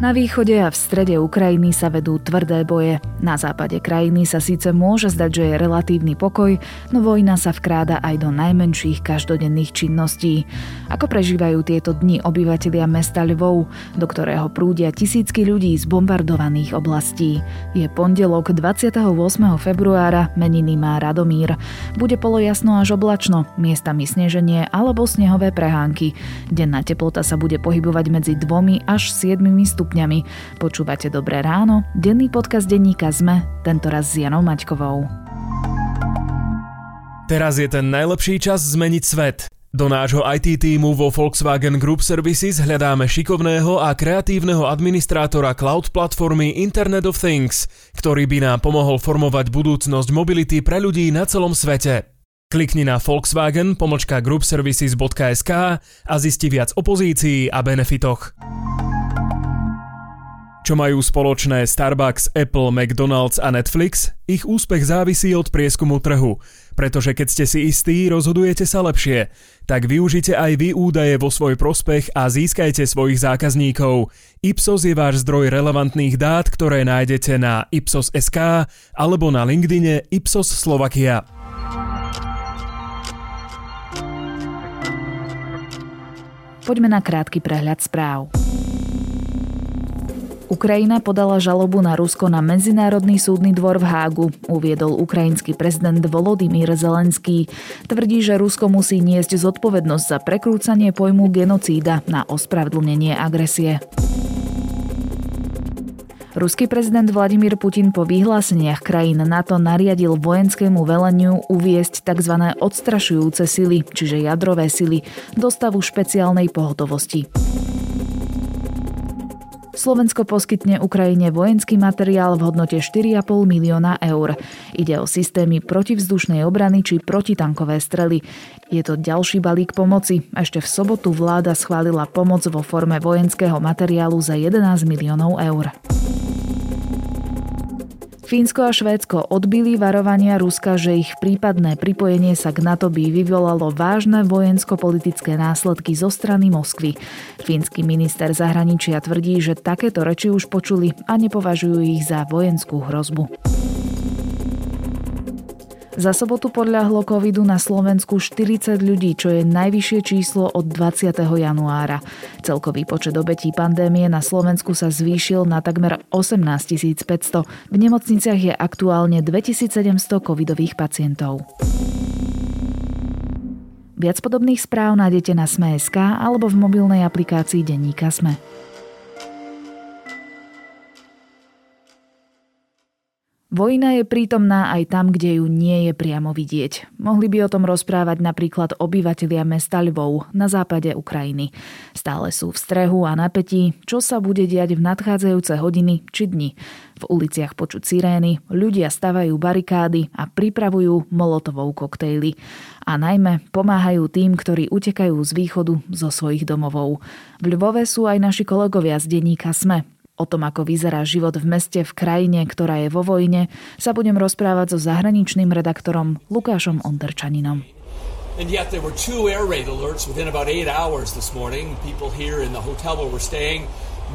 Na východe a v strede Ukrajiny sa vedú tvrdé boje. Na západe krajiny sa síce môže zdať, že je relatívny pokoj, no vojna sa vkráda aj do najmenších každodenných činností. Ako prežívajú tieto dni obyvatelia mesta Lvov, do ktorého prúdia tisícky ľudí z bombardovaných oblastí. Je pondelok 28. februára, meniny má Radomír. Bude polojasno až oblačno, miestami sneženie alebo snehové prehánky. Denná teplota sa bude pohybovať medzi 2 až 7 stupňami stupňami. Počúvate Dobré ráno, denný podcast denníka ZME, tentoraz s Janou Maťkovou. Teraz je ten najlepší čas zmeniť svet. Do nášho IT týmu vo Volkswagen Group Services hľadáme šikovného a kreatívneho administrátora cloud platformy Internet of Things, ktorý by nám pomohol formovať budúcnosť mobility pre ľudí na celom svete. Klikni na Volkswagen pomočka groupservices.sk a zisti viac o pozícii a benefitoch. Čo majú spoločné Starbucks, Apple, McDonald's a Netflix? Ich úspech závisí od prieskumu trhu. Pretože keď ste si istí, rozhodujete sa lepšie. Tak využite aj vy údaje vo svoj prospech a získajte svojich zákazníkov. Ipsos je váš zdroj relevantných dát, ktoré nájdete na Ipsos.sk alebo na LinkedIne Ipsos Slovakia. Poďme na krátky prehľad správ. Ukrajina podala žalobu na Rusko na Medzinárodný súdny dvor v Hágu, uviedol ukrajinský prezident Volodymyr Zelenský. Tvrdí, že Rusko musí niesť zodpovednosť za prekrúcanie pojmu genocída na ospravedlnenie agresie. Ruský prezident Vladimír Putin po vyhláseniach krajín NATO nariadil vojenskému veleniu uviesť tzv. odstrašujúce sily, čiže jadrové sily, do stavu špeciálnej pohotovosti. Slovensko poskytne Ukrajine vojenský materiál v hodnote 4,5 milióna eur. Ide o systémy protivzdušnej obrany či protitankové strely. Je to ďalší balík pomoci. Ešte v sobotu vláda schválila pomoc vo forme vojenského materiálu za 11 miliónov eur. Fínsko a Švédsko odbili varovania Ruska, že ich prípadné pripojenie sa k NATO by vyvolalo vážne vojensko-politické následky zo strany Moskvy. Fínsky minister zahraničia tvrdí, že takéto reči už počuli a nepovažujú ich za vojenskú hrozbu. Za sobotu podľahlo covidu na Slovensku 40 ľudí, čo je najvyššie číslo od 20. januára. Celkový počet obetí pandémie na Slovensku sa zvýšil na takmer 18 500. V nemocniciach je aktuálne 2700 covidových pacientov. Viac podobných správ nájdete na Sme.sk alebo v mobilnej aplikácii Denníka Sme. Vojna je prítomná aj tam, kde ju nie je priamo vidieť. Mohli by o tom rozprávať napríklad obyvatelia mesta Lvov na západe Ukrajiny. Stále sú v strehu a napätí, čo sa bude diať v nadchádzajúce hodiny či dni. V uliciach počuť sirény, ľudia stavajú barikády a pripravujú molotovou koktejly. A najmä pomáhajú tým, ktorí utekajú z východu zo svojich domovov. V Lvove sú aj naši kolegovia z denníka SME, O tom, ako vyzerá život v meste v krajine, ktorá je vo vojne, sa budem rozprávať so zahraničným redaktorom Lukášom Onderčaninom. And yet there were two air raid alerts within about eight hours this morning. People here in the hotel where we're staying,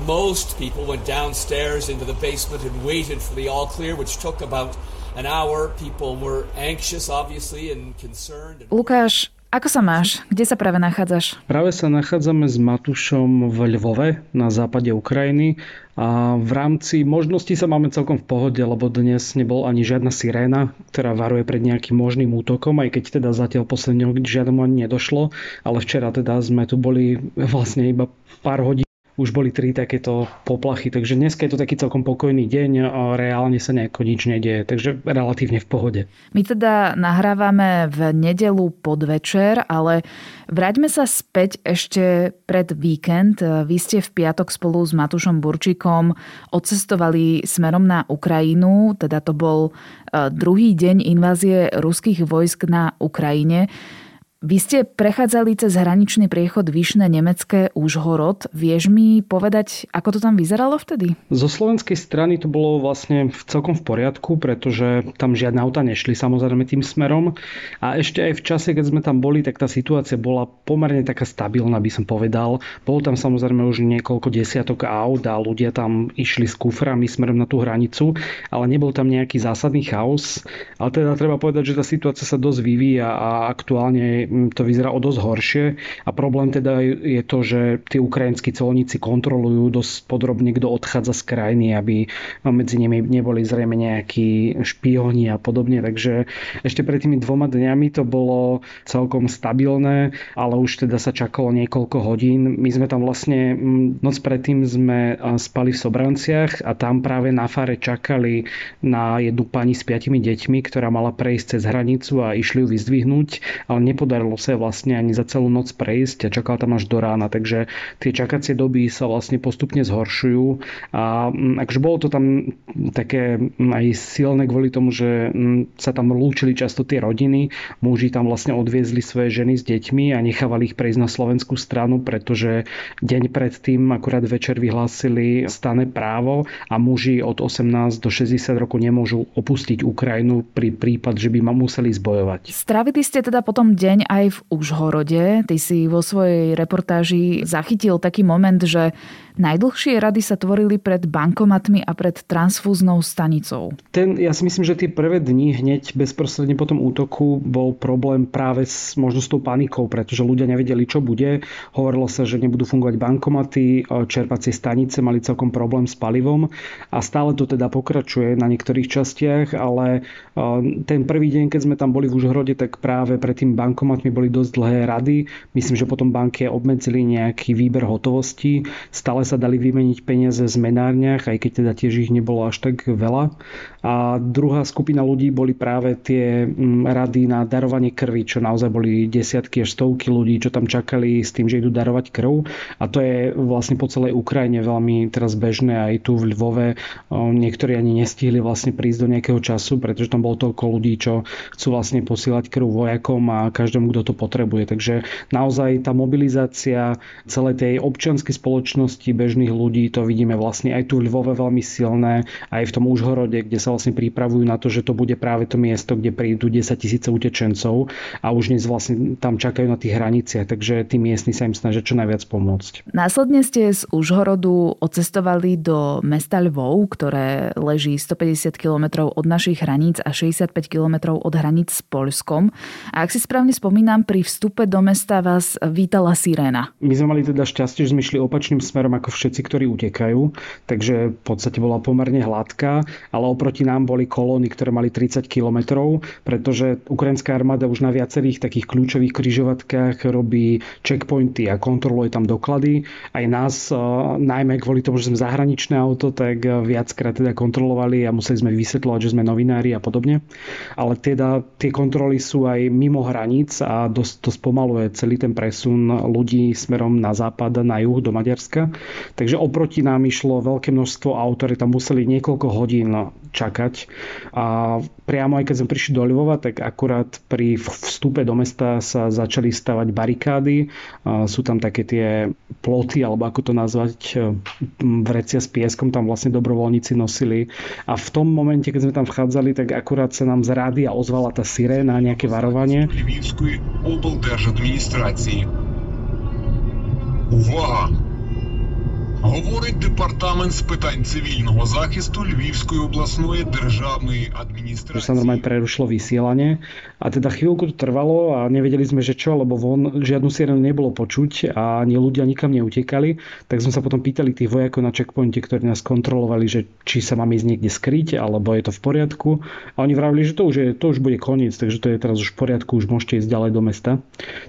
most people went downstairs into the basement and waited for the all clear, which took about an hour. People were anxious, obviously, and concerned. Lukáš, ako sa máš? Kde sa práve nachádzaš? Práve sa nachádzame s Matušom v Lvove na západe Ukrajiny a v rámci možností sa máme celkom v pohode, lebo dnes nebol ani žiadna siréna, ktorá varuje pred nejakým možným útokom, aj keď teda zatiaľ posledne žiadnemu ani nedošlo, ale včera teda sme tu boli vlastne iba pár hodín už boli tri takéto poplachy, takže dnes je to taký celkom pokojný deň a reálne sa nejako nič nedieje, takže relatívne v pohode. My teda nahrávame v nedelu podvečer, ale vráťme sa späť ešte pred víkend. Vy ste v piatok spolu s Matušom Burčikom odcestovali smerom na Ukrajinu, teda to bol e, druhý deň invázie ruských vojsk na Ukrajine. Vy ste prechádzali cez hraničný priechod Vyšné Nemecké Užhorod. Vieš mi povedať, ako to tam vyzeralo vtedy? Zo slovenskej strany to bolo vlastne celkom v poriadku, pretože tam žiadne auta nešli samozrejme tým smerom. A ešte aj v čase, keď sme tam boli, tak tá situácia bola pomerne taká stabilná, by som povedal. Bolo tam samozrejme už niekoľko desiatok aut a ľudia tam išli s kuframi smerom na tú hranicu, ale nebol tam nejaký zásadný chaos. Ale teda treba povedať, že tá situácia sa dosť vyvíja a aktuálne to vyzerá o dosť horšie. A problém teda je to, že tí ukrajinskí colníci kontrolujú dosť podrobne, kto odchádza z krajiny, aby medzi nimi neboli zrejme nejakí špioni a podobne. Takže ešte pred tými dvoma dňami to bolo celkom stabilné, ale už teda sa čakalo niekoľko hodín. My sme tam vlastne noc predtým sme spali v Sobranciach a tam práve na fare čakali na jednu pani s piatimi deťmi, ktorá mala prejsť cez hranicu a išli ju vyzdvihnúť, ale nepodarilo sa vlastne ani za celú noc prejsť a čakala tam až do rána, takže tie čakacie doby sa vlastne postupne zhoršujú a mm, akže bolo to tam také mm, aj silné kvôli tomu, že mm, sa tam lúčili často tie rodiny, muži tam vlastne odviezli svoje ženy s deťmi a nechávali ich prejsť na slovenskú stranu, pretože deň predtým akurát večer vyhlásili stane právo a muži od 18 do 60 rokov nemôžu opustiť Ukrajinu pri prípad, že by ma museli zbojovať. Stravili ste teda potom deň aj v Užhorode. Ty si vo svojej reportáži zachytil taký moment, že Najdlhšie rady sa tvorili pred bankomatmi a pred transfúznou stanicou. Ten, ja si myslím, že tie prvé dni hneď bezprostredne po tom útoku bol problém práve s možno s tou panikou, pretože ľudia nevedeli, čo bude. Hovorilo sa, že nebudú fungovať bankomaty, čerpacie stanice mali celkom problém s palivom a stále to teda pokračuje na niektorých častiach, ale ten prvý deň, keď sme tam boli v Užhrode, tak práve pred tým bankomatmi boli dosť dlhé rady. Myslím, že potom banky obmedzili nejaký výber hotovosti. Stále sa dali vymeniť peniaze v zmenárniach, aj keď teda tiež ich nebolo až tak veľa. A druhá skupina ľudí boli práve tie mm, rady na darovanie krvi, čo naozaj boli desiatky až stovky ľudí, čo tam čakali s tým, že idú darovať krv. A to je vlastne po celej Ukrajine veľmi teraz bežné aj tu v Lvove. Niektorí ani nestihli vlastne prísť do nejakého času, pretože tam bolo toľko ľudí, čo chcú vlastne posielať krv vojakom a každému, kto to potrebuje. Takže naozaj tá mobilizácia celej tej občianskej spoločnosti bežných ľudí, to vidíme vlastne aj tu v Lvove veľmi silné, aj v tom Užhorode, kde sa vlastne pripravujú na to, že to bude práve to miesto, kde prídu 10 tisíce utečencov a už dnes vlastne tam čakajú na tých hraniciach, takže tí miestni sa im snažia čo najviac pomôcť. Následne ste z Užhorodu odcestovali do mesta Lvov, ktoré leží 150 km od našich hraníc a 65 km od hraníc s Polskom. A ak si správne spomínam, pri vstupe do mesta vás vítala siréna. My sme mali teda šťastie, že sme išli opačným smerom ako všetci, ktorí utekajú, takže v podstate bola pomerne hladká, ale oproti nám boli kolóny, ktoré mali 30 km, pretože ukrajinská armáda už na viacerých takých kľúčových kryžovatkách robí checkpointy a kontroluje tam doklady. Aj nás, e, najmä kvôli tomu, že sme zahraničné auto, tak viackrát teda kontrolovali a museli sme vysvetľovať, že sme novinári a podobne. Ale teda tie kontroly sú aj mimo hraníc a dosť to spomaluje celý ten presun ľudí smerom na západ, na juh do Maďarska. Takže oproti nám išlo veľké množstvo aut, ktoré tam museli niekoľko hodín čakať. A priamo aj keď sme prišli do Lvova, tak akurát pri vstupe do mesta sa začali stavať barikády. Sú tam také tie ploty, alebo ako to nazvať, vrecia s pieskom tam vlastne dobrovoľníci nosili. A v tom momente, keď sme tam vchádzali, tak akurát sa nám z rádia ozvala tá siréna, nejaké varovanie. Увага! Говорить департамент з питань цивільного захисту Львівської обласної державної адміністрації. Že sa normálne prerušilo vysielanie a teda chvíľku to trvalo a nevedeli sme, že čo, lebo von žiadnu sirénu nebolo počuť a ani ľudia nikam neutekali, tak sme sa potom pýtali tých vojakov na checkpointe, ktorí nás kontrolovali, že či sa máme ísť niekde skryť, alebo je to v poriadku. A oni vravili, že to už, je, to už bude koniec, takže to je teraz už v poriadku, už môžete ísť ďalej do mesta.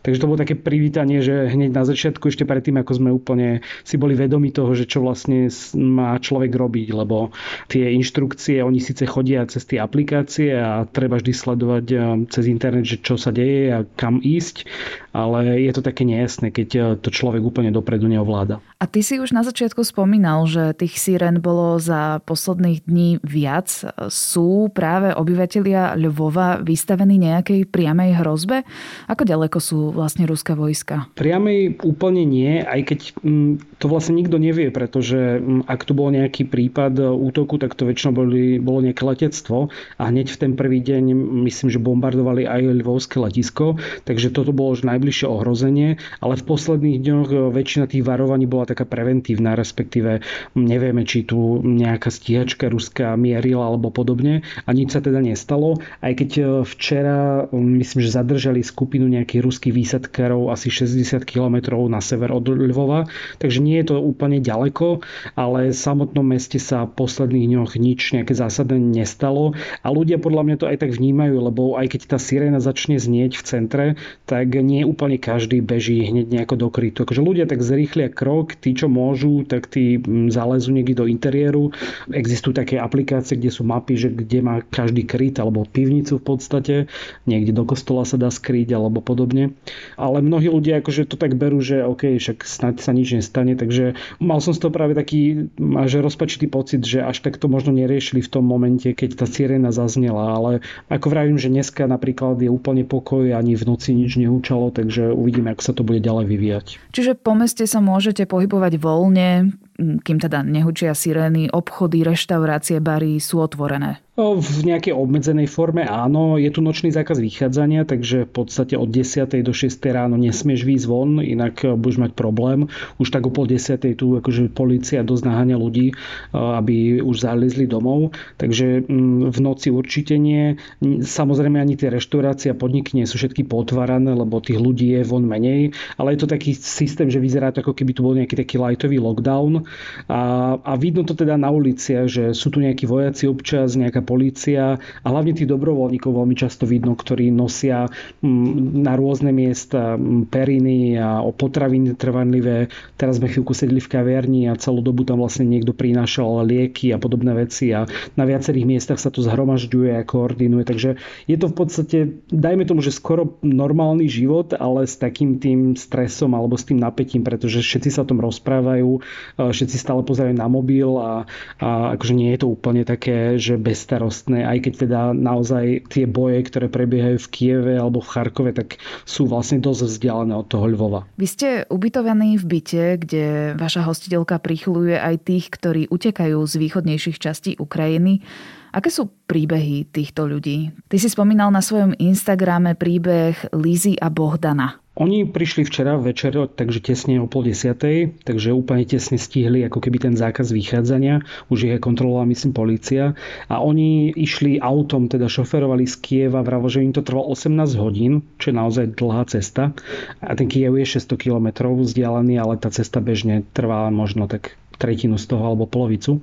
Takže to bolo také privítanie, že hneď na začiatku, ešte predtým, ako sme úplne si boli vedomi toho, toho, že čo vlastne má človek robiť, lebo tie inštrukcie, oni síce chodia cez tie aplikácie a treba vždy sledovať eh, cez internet, že čo sa deje a kam ísť, ale je to také nejasné, keď eh, to človek úplne dopredu neovláda. A ty si už na začiatku spomínal, že tých sirén bolo za posledných dní viac. Sú práve obyvatelia Lvova vystavení nejakej priamej hrozbe? Ako ďaleko sú vlastne ruské vojska? Priamej úplne nie, aj keď mm, to vlastne nikto nevie, pretože mm, ak tu bol nejaký prípad útoku, tak to väčšinou boli, bolo nejaké letectvo a hneď v ten prvý deň myslím, že bombardovali aj Lvovské letisko, takže toto bolo už najbližšie ohrozenie, ale v posledných dňoch väčšina tých varovaní bola taká preventívna, respektíve nevieme, či tu nejaká stíhačka ruská mierila alebo podobne a nič sa teda nestalo, aj keď e, včera myslím, že zadržali skupinu nejakých ruských výsadkárov asi 60 km na sever od Lvova, takže nie je to úplne ďaleko, ale v samotnom meste sa v posledných dňoch nič nejaké zásadné nestalo a ľudia podľa mňa to aj tak vnímajú, lebo aj keď tá sirena začne znieť v centre, tak nie úplne každý beží hneď nejako do krytu. Takže ľudia tak zrýchlia krok, tí, čo môžu, tak tí mm, zalezú niekde do interiéru. Existujú také aplikácie, kde sú mapy, že kde má každý kryt alebo pivnicu v podstate. Niekde do kostola sa dá skryť alebo podobne. Ale mnohí ľudia akože to tak berú, že OK, však snáď sa nič nestane. Takže mal som z toho práve taký že rozpačitý pocit, že až tak to možno neriešili v tom momente, keď tá sirena zaznela. Ale ako vravím, že dneska napríklad je úplne pokoj, ani v noci nič nehučalo, takže uvidíme, ako sa to bude ďalej vyvíjať. Čiže po meste sa môžete pohybovať voľne, kým teda nehučia sirény, obchody, reštaurácie, bary sú otvorené. V nejakej obmedzenej forme áno, je tu nočný zákaz vychádzania, takže v podstate od 10. do 6. ráno nesmieš výjsť von, inak eh, budeš mať problém. Už tak o pol 10. tu akože policia dosť naháňa ľudí, eh, aby už zalezli domov, takže mm, v noci určite nie. Samozrejme ani tie reštaurácie a podniky nie sú všetky potvárané, lebo tých ľudí je von menej, ale je to taký systém, že vyzerá to ako keby tu bol nejaký taký lightový lockdown a, a vidno to teda na uliciach, že sú tu nejakí vojaci občas, nejaká polícia a hlavne tých dobrovoľníkov veľmi často vidno, ktorí nosia mm, na rôzne miesta mm, periny a potraviny trvanlivé. Teraz sme chvíľku sedeli v kaviarni a celú dobu tam vlastne niekto prinášal lieky a podobné veci a na viacerých miestach sa to zhromažďuje a koordinuje. Takže je to v podstate, dajme tomu, že skoro normálny život, ale s takým tým stresom alebo s tým napätím, pretože všetci sa o tom rozprávajú, všetci stále pozerajú na mobil a, a akože nie je to úplne také, že bez bezstarostné, aj keď teda naozaj tie boje, ktoré prebiehajú v Kieve alebo v Charkove, tak sú vlastne dosť vzdialené od toho Lvova. Vy ste ubytovaní v byte, kde vaša hostiteľka prichyluje aj tých, ktorí utekajú z východnejších častí Ukrajiny. Aké sú príbehy týchto ľudí? Ty si spomínal na svojom Instagrame príbeh Lízy a Bohdana. Oni prišli včera večer, takže tesne o pol desiatej, takže úplne tesne stihli ako keby ten zákaz vychádzania. Už ich kontrolovala, myslím, policia. A oni išli autom, teda šoferovali z Kieva, vravo, že im to trvalo 18 hodín, čo je naozaj dlhá cesta. A ten Kiev je 600 km vzdialený, ale tá cesta bežne trvá možno tak tretinu z toho alebo polovicu.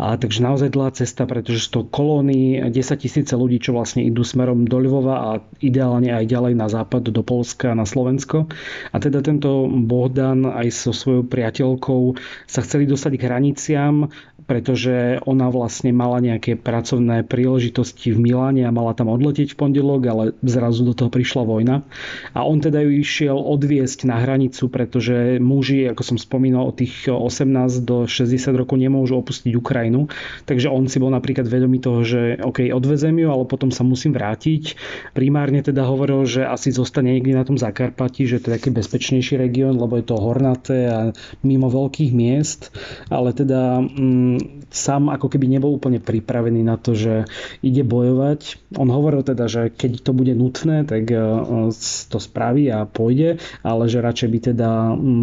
A takže naozaj dlhá cesta, pretože sú to kolóny 10 tisíce ľudí, čo vlastne idú smerom do Lvova a ideálne aj ďalej na západ do Polska, na Slovensko. A teda tento Bohdan aj so svojou priateľkou sa chceli dostať k hraniciam, pretože ona vlastne mala nejaké pracovné príležitosti v Miláne a mala tam odletieť v pondelok, ale zrazu do toho prišla vojna. A on teda ju išiel odviesť na hranicu, pretože muži, ako som spomínal, od tých 18 do 60 rokov nemôžu opustiť Ukrajinu. Takže on si bol napríklad vedomý toho, že OK, odvezem ju, ale potom sa musím vrátiť. Primárne teda hovoril, že asi zostane niekde na tom Zakarpati, že to je taký bezpečnejší región, lebo je to hornaté a mimo veľkých miest. Ale teda mm, sám ako keby nebol úplne pripravený na to, že ide bojovať. On hovoril teda, že keď to bude nutné, tak e, to spraví a pôjde, ale že radšej by teda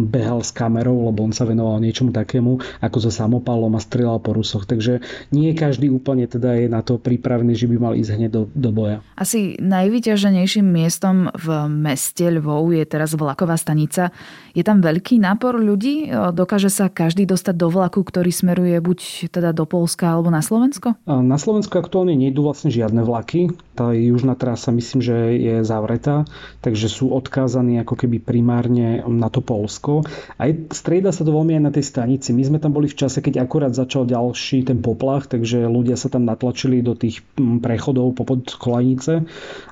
behal s kamerou, lebo on sa venoval niečomu takému, ako so samopalom a strieľal po Rusoch. Takže nie každý úplne teda je na to pripravený, že by mal ísť hneď do, do boja. Asi najvyťaženejším miestom v meste Lvov je teraz vlaková stanica. Je tam veľký nápor ľudí? Dokáže sa každý dostať do vlaku, ktorý smeruje buď teda do Polska alebo na Slovensko? Na Slovensku aktuálne nejdú vlastne žiadne vlaky, tá južná trasa myslím, že je zavretá, takže sú odkázaní ako keby primárne na to Polsko. Aj strieda sa to veľmi aj na tej stanici. My sme tam boli v čase, keď akurát začal ďalší ten poplach, takže ľudia sa tam natlačili do tých prechodov popod kolajnice,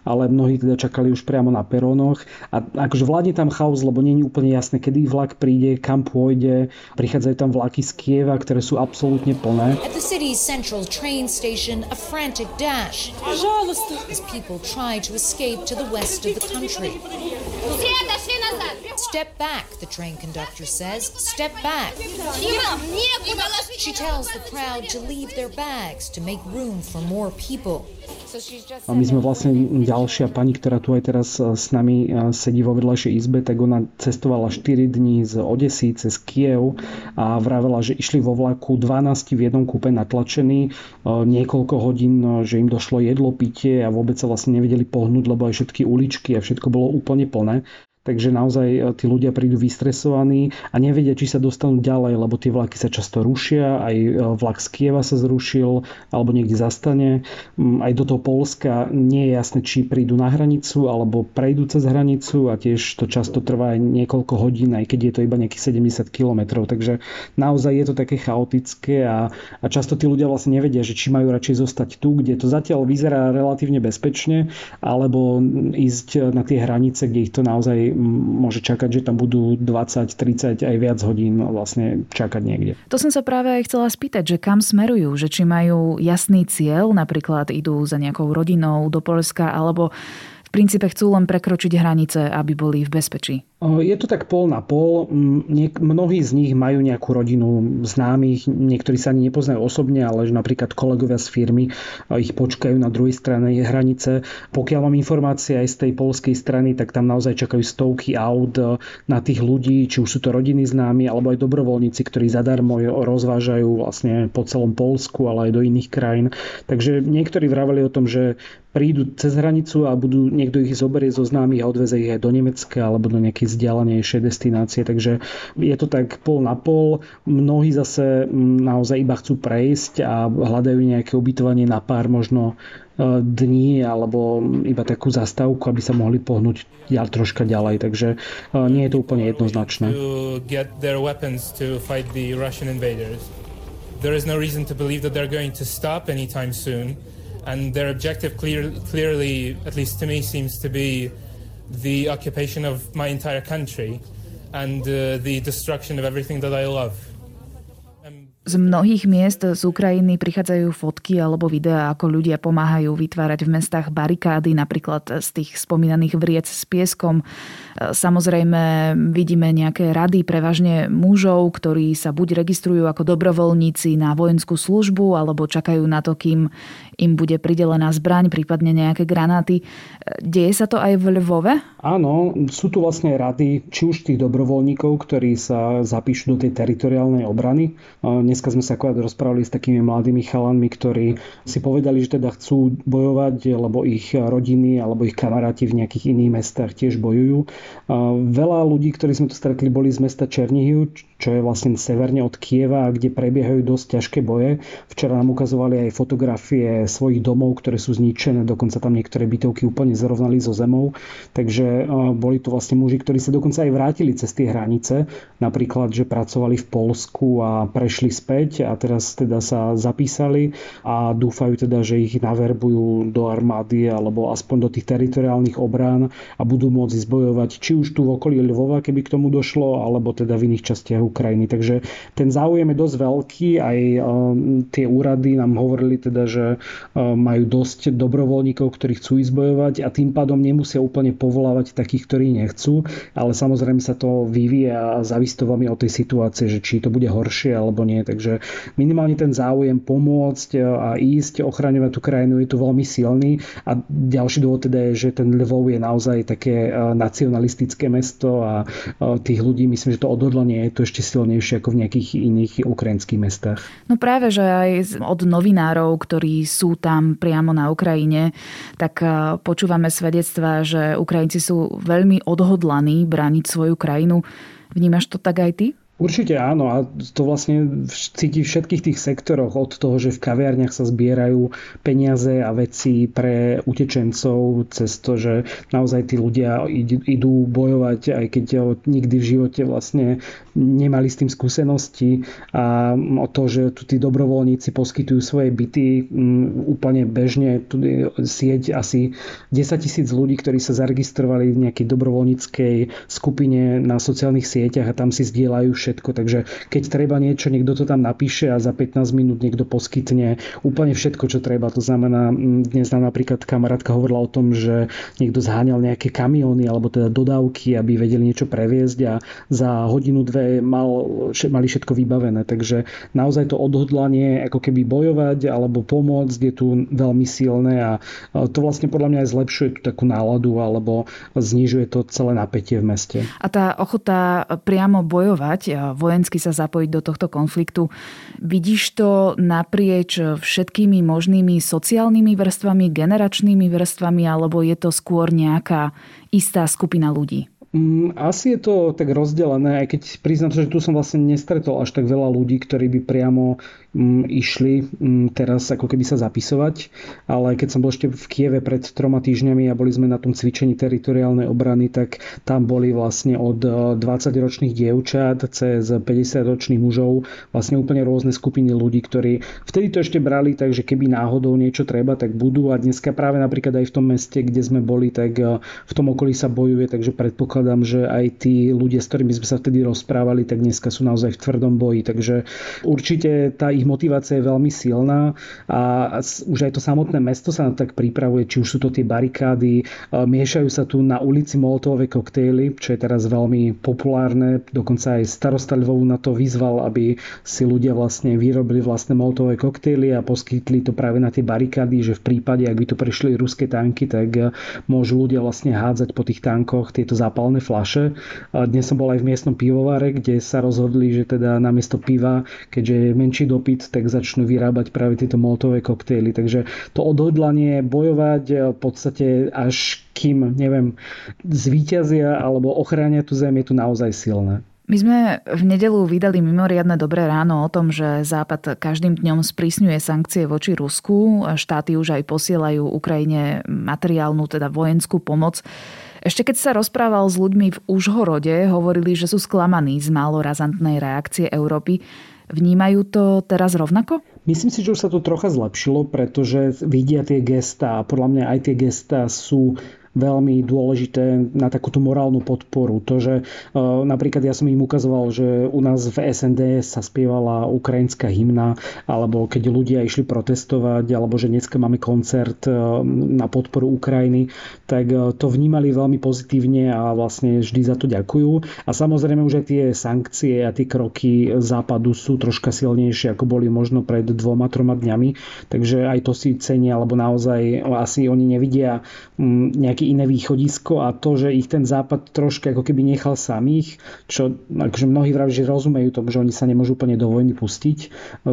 ale mnohí teda čakali už priamo na perónoch. A akože vládne tam chaos, lebo nie je úplne jasné, kedy vlak príde, kam pôjde. Prichádzajú tam vlaky z Kieva, ktoré sú absolútne plné. At the city's central train station, a frantic dash. As people try to escape to the west of the country. Step back, the train conductor says. Step back. She tells the crowd to leave their bags to make room for more people. A my sme vlastne ďalšia pani, ktorá tu aj teraz e, s nami e, sedí vo vedľajšej izbe, tak ona cestovala 4 dní z Odesy cez Kiev a vravela, že išli vo vlaku 12 v jednom kúpe natlačení, e, niekoľko hodín, že im došlo jedlo, pitie a vôbec sa vlastne nevedeli pohnúť, lebo aj všetky uličky a všetko bolo úplne plné. Takže naozaj e, tí ľudia prídu vystresovaní a nevedia, či sa dostanú ďalej, lebo tie vlaky sa často rušia, aj e, vlak z Kieva sa zrušil alebo niekde zastane. Mm, aj do toho Polska nie je jasné, či prídu na hranicu alebo prejdú cez hranicu a tiež to často trvá aj niekoľko hodín, aj keď je to iba nejakých 70 kilometrov. Takže naozaj je to také chaotické a, a často tí ľudia vlastne nevedia, že či majú radšej zostať tu, kde to zatiaľ vyzerá relatívne bezpečne, alebo ísť na tie hranice, kde ich to naozaj môže čakať, že tam budú 20, 30 aj viac hodín vlastne čakať niekde. To som sa práve aj chcela spýtať, že kam smerujú, že či majú jasný cieľ, napríklad idú za nejakou rodinou do Polska, alebo v princípe chcú len prekročiť hranice, aby boli v bezpečí. Je to tak pol na pol. Mnohí z nich majú nejakú rodinu známych, niektorí sa ani nepoznajú osobne, ale napríklad kolegovia z firmy ich počkajú na druhej strane hranice. Pokiaľ mám informácie aj z tej polskej strany, tak tam naozaj čakajú stovky aut e, na tých ľudí, či už sú to rodiny známi, alebo aj dobrovoľníci, ktorí zadarmo rozvážajú vlastne po celom Polsku, ale aj do iných krajín. Takže niektorí vraveli o tom, že prídu cez hranicu a budú, niekto ich zoberie zo známych a odveze ich aj do Nemecka alebo do nejakej vzdialenejšie destinácie. Takže je to tak pol na pol. Mnohí zase naozaj iba chcú prejsť a hľadajú nejaké ubytovanie na pár možno e, dní alebo iba takú zastávku, aby sa mohli pohnúť ja troška ďalej. Takže e, nie je to úplne jednoznačné. There is no reason to believe that they're going to stop anytime soon. and their objective clear, clearly, at least to me, seems to be the occupation of my entire country and uh, the destruction of everything that I love. Z mnohých miest z Ukrajiny prichádzajú fotky alebo videá, ako ľudia pomáhajú vytvárať v mestách barikády, napríklad z tých spomínaných vriec s pieskom. Samozrejme vidíme nejaké rady prevažne mužov, ktorí sa buď registrujú ako dobrovoľníci na vojenskú službu, alebo čakajú na to, kým im bude pridelená zbraň, prípadne nejaké granáty. Deje sa to aj v Lvove? Áno, sú tu vlastne rady, či už tých dobrovoľníkov, ktorí sa zapíšu do tej teritoriálnej obrany. Dneska sme sa akorát rozprávali s takými mladými chalanmi, ktorí si povedali, že teda chcú bojovať, lebo ich rodiny alebo ich kamaráti v nejakých iných mestách tiež bojujú. Veľa ľudí, ktorí sme tu stretli, boli z mesta Černihiv, čo je vlastne severne od Kieva, kde prebiehajú dosť ťažké boje. Včera nám ukazovali aj fotografie svojich domov, ktoré sú zničené, dokonca tam niektoré bytovky úplne zrovnali so zemou. Takže boli tu vlastne muži, ktorí sa dokonca aj vrátili cez tie hranice, napríklad, že pracovali v Polsku a prešli späť a teraz teda sa zapísali a dúfajú teda, že ich naverbujú do armády alebo aspoň do tých teritoriálnych obrán a budú môcť zbojovať či už tu v okolí Lvova, keby k tomu došlo, alebo teda v iných častiach Ukrajiny. Takže ten záujem je dosť veľký, aj um, tie úrady nám hovorili teda, že um, majú dosť dobrovoľníkov, ktorí chcú ísť bojovať a tým pádom nemusia úplne povolávať takých, ktorí nechcú, ale samozrejme sa to vyvíja a závisí to veľmi od tej situácie, že či to bude horšie alebo nie. Takže minimálne ten záujem pomôcť a ísť, ochraňovať tú krajinu je tu veľmi silný a ďalší dôvod teda je, že ten Lvov je naozaj také uh, nacionalistické mesto a uh, tých ľudí, myslím, že to odhodlanie je to ešte ešte silnejšie ako v nejakých iných ukrajinských mestách. No práve, že aj od novinárov, ktorí sú tam priamo na Ukrajine, tak eh, počúvame svedectva, že Ukrajinci sú veľmi odhodlaní brániť svoju krajinu. Vnímaš to tak aj ty? Určite áno a to vlastne cíti v všetkých tých sektoroch od toho, že v kaviarniach sa zbierajú peniaze a veci pre utečencov cez to, že naozaj tí ľudia idú bojovať, aj keď nikdy v živote vlastne nemali s tým skúsenosti. A o to, že tu tí dobrovoľníci poskytujú svoje byty úplne bežne, tu sieť asi 10 tisíc ľudí, ktorí sa zaregistrovali v nejakej dobrovoľníckej skupine na sociálnych sieťach a tam si zdieľajú všetko. Takže keď treba niečo, niekto to tam napíše a za 15 minút niekto poskytne úplne všetko, čo treba. To znamená, dnes nám napríklad kamarátka hovorila o tom, že niekto zháňal nejaké kamióny alebo teda dodávky, aby vedeli niečo previesť a za hodinu, dve mal, mali všetko vybavené. Takže naozaj to odhodlanie ako keby bojovať alebo pomôcť je tu veľmi silné a to vlastne podľa mňa aj zlepšuje tú takú náladu alebo znižuje to celé napätie v meste. A tá ochota priamo bojovať, vojensky sa zapojiť do tohto konfliktu. Vidíš to naprieč všetkými možnými sociálnymi vrstvami, generačnými vrstvami, alebo je to skôr nejaká istá skupina ľudí? Mm, asi je to tak rozdelené, aj keď priznám, že tu som vlastne nestretol až tak veľa ľudí, ktorí by priamo išli teraz ako keby sa zapisovať, ale keď som bol ešte v Kieve pred troma týždňami a boli sme na tom cvičení teritoriálnej obrany, tak tam boli vlastne od 20-ročných e, dievčat cez 50-ročných mužov vlastne úplne rôzne skupiny ľudí, ktorí vtedy to ešte brali tak, že keby náhodou niečo treba, tak budú. A dneska práve napríklad aj v tom meste, kde sme boli, tak e, v tom okolí sa bojuje, takže predpokladám, že aj tí ľudia, s ktorými sme sa vtedy rozprávali, tak dneska sú naozaj v tvrdom boji, takže určite tá ich motivácia je veľmi silná a už aj to samotné mesto sa na tak pripravuje, či už sú to tie barikády, e, miešajú sa tu na ulici molotové koktejly, čo je teraz veľmi populárne, dokonca aj starosta Lvovu na to vyzval, aby si ľudia vlastne vyrobili vlastné molotové koktejly a poskytli to práve na tie barikády, že v prípade, ak by tu prešli ruské tanky, tak e, môžu ľudia vlastne hádzať po tých tankoch tieto zápalné flaše. Dnes som bol aj v miestnom pivovare, kde sa rozhodli, že teda namiesto piva, keďže je menší dopyt, dopyt, tak začnú vyrábať práve tieto molotové koktejly. Takže to odhodlanie bojovať eh, v podstate až kým, neviem, zvíťazia alebo ochránia tú zem je tu naozaj silné. My sme v nedelu vydali mimoriadne dobré ráno o tom, že Západ každým dňom sprísňuje sankcie voči Rusku. Štáty už aj posielajú Ukrajine materiálnu, teda vojenskú pomoc. Ešte keď sa rozprával s ľuďmi v Užhorode, hovorili, že sú sklamaní z málo razantnej reakcie Európy. Vnímajú to teraz rovnako? Myslím si, že už sa to trocha zlepšilo, pretože vidia tie gesta a podľa mňa aj tie gesta sú veľmi dôležité na takúto morálnu podporu. To, že e, napríklad ja som im ukazoval, že u nás v SND sa spievala ukrajinská hymna, alebo keď ľudia išli protestovať, alebo že dneska máme koncert e, na podporu Ukrajiny, tak e, to vnímali veľmi pozitívne a vlastne vždy za to ďakujú. A samozrejme už aj tie sankcie a tie kroky západu sú troška silnejšie, ako boli možno pred dvoma, troma dňami. Takže aj to si cenia, alebo naozaj asi oni nevidia nejaký iné východisko a to, že ich ten západ troška ako keby nechal samých, čo akože mnohí vraví, že rozumejú tomu, že oni sa nemôžu úplne do vojny pustiť e,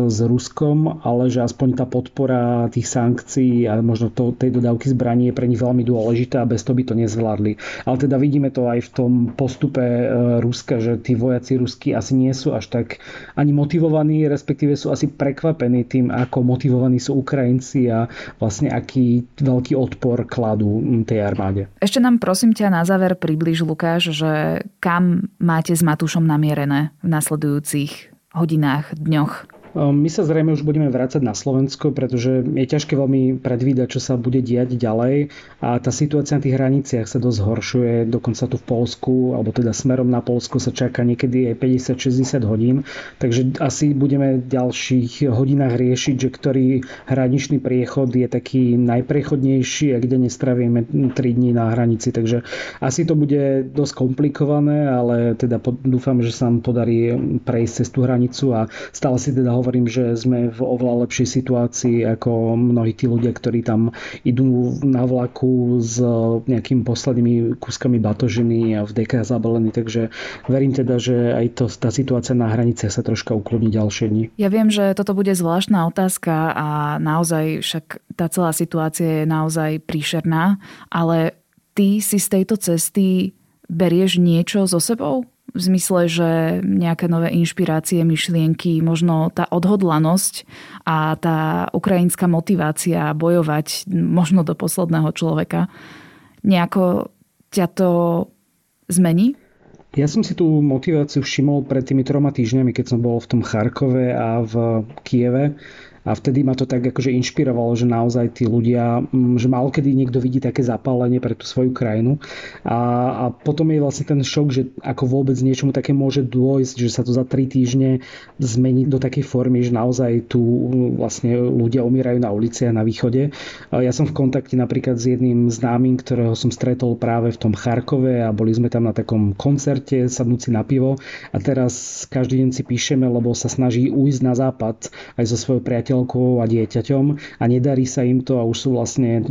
s Ruskom, ale že aspoň tá podpora tých sankcií a možno to, tej dodávky zbraní je pre nich veľmi dôležitá a bez toho by to nezvládli. Ale teda vidíme to aj v tom postupe e, Ruska, že tí vojaci rusky asi nie sú až tak ani motivovaní, respektíve sú asi prekvapení tým, ako motivovaní sú Ukrajinci a vlastne aký veľký odpor kladú tej armády armáde. Ešte nám prosím ťa na záver približ, Lukáš, že kam máte s Matúšom namierené v nasledujúcich hodinách, dňoch? Ehm, my sa zrejme už budeme vrácať na Slovensko, pretože je ťažké veľmi predvídať, čo sa bude diať ďalej. A tá situácia na tých hraniciach sa dosť zhoršuje, dokonca tu v Polsku, alebo teda smerom na Polsko sa čaká niekedy aj 50-60 hodín, takže asi budeme v ďalších hodinách riešiť, že ktorý hraničný priechod je taký najprechodnejší a kde nestravíme 3 dní na hranici, takže asi to bude dosť komplikované, ale teda dúfam, že sa nám podarí prejsť cez tú hranicu a stále si teda hovorím, že sme v oveľa lepšej situácii ako mnohí tí ľudia, ktorí tam idú na vlaku s nejakými poslednými kúskami batožiny a v DK zabalení, takže verím teda, že aj to, tá situácia na hraniciach sa troška ukludní ďalšie dni. Ja viem, že toto bude zvláštna otázka a naozaj však tá celá situácia je naozaj príšerná, ale ty si z tejto cesty berieš niečo so sebou? V zmysle, že nejaké nové inšpirácie, myšlienky, možno tá odhodlanosť a tá ukrajinská motivácia bojovať možno do posledného človeka nejako ťa to zmení? Ja som si tú motiváciu všimol pred tými troma týždňami, keď som bol v tom Charkove a v Kieve a vtedy ma to tak akože inšpirovalo, že naozaj tí ľudia, mm, že málo kedy niekto vidí také zapálenie pre tú svoju krajinu a, a potom je vlastne ten šok, že ako vôbec niečomu také môže dôjsť, že sa to za tri týždne zmení do takej formy, že naozaj tu mm, vlastne ľudia umierajú na ulici a na východe. Ja som v kontakte napríklad s jedným známym, ktorého som stretol práve v tom Charkove a boli sme tam na takom koncerte, sadnúci na pivo a teraz každý deň si píšeme, lebo sa snaží ujsť na západ aj so svojou priateľom manželkou a dieťaťom a nedarí sa im to a už sú vlastne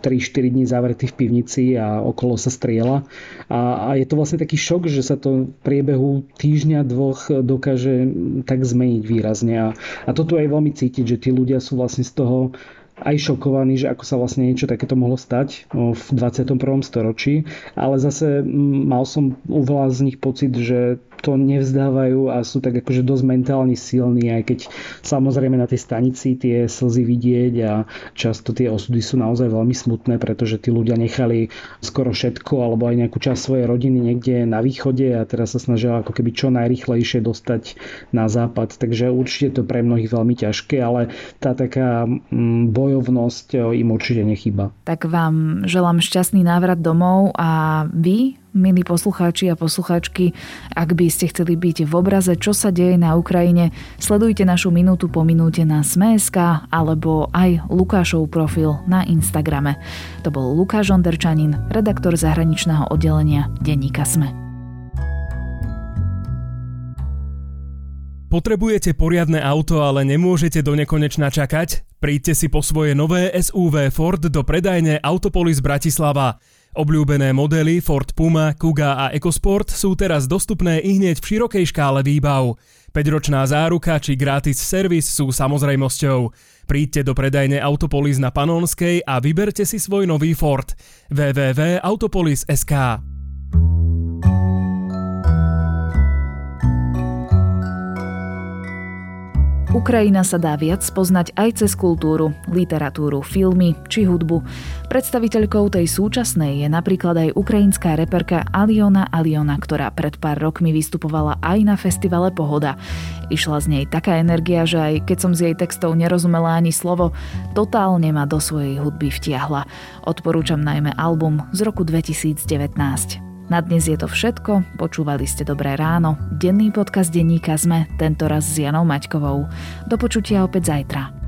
3-4 dní zavretí v pivnici a okolo sa striela. A, a je to vlastne taký šok, že sa to v priebehu týždňa, dvoch dokáže tak zmeniť výrazne. A, a toto je veľmi cítiť, že tí ľudia sú vlastne z toho aj šokovaný, že ako sa vlastne niečo takéto mohlo stať v 21. storočí, ale zase mal som u veľa z nich pocit, že to nevzdávajú a sú tak akože dosť mentálne silní, aj keď samozrejme na tej stanici tie slzy vidieť a často tie osudy sú naozaj veľmi smutné, pretože tí ľudia nechali skoro všetko alebo aj nejakú časť svojej rodiny niekde na východe a teraz sa snažia ako keby čo najrychlejšie dostať na západ. Takže určite to pre mnohých veľmi ťažké, ale tá taká mm, bojovnosť im určite nechýba. Tak vám želám šťastný návrat domov a vy milí poslucháči a poslucháčky, ak by ste chceli byť v obraze, čo sa deje na Ukrajine, sledujte našu minútu po minúte na Sme.sk alebo aj Lukášov profil na Instagrame. To bol Lukáš Onderčanin, redaktor zahraničného oddelenia denníka Sme. Potrebujete poriadne auto, ale nemôžete do nekonečna čakať? Príďte si po svoje nové SUV Ford do predajne Autopolis Bratislava. Obľúbené modely Ford Puma, Kuga a EcoSport sú teraz dostupné i hneď v širokej škále výbav. 5-ročná záruka či gratis servis sú samozrejmosťou. Príďte do predajne Autopolis na Panonskej a vyberte si svoj nový Ford. www.autopolis.sk Ukrajina sa dá viac poznať aj cez kultúru, literatúru, filmy či hudbu. Predstaviteľkou tej súčasnej je napríklad aj ukrajinská reperka Aliona Aliona, ktorá pred pár rokmi vystupovala aj na festivale Pohoda. Išla z nej taká energia, že aj keď som z jej textov nerozumela ani slovo, totálne ma do svojej hudby vtiahla. Odporúčam najmä album z roku 2019. Na dnes je to všetko, počúvali ste Dobré ráno, denný podcast denníka sme, tentoraz s Janou Maťkovou. Do počutia opäť zajtra.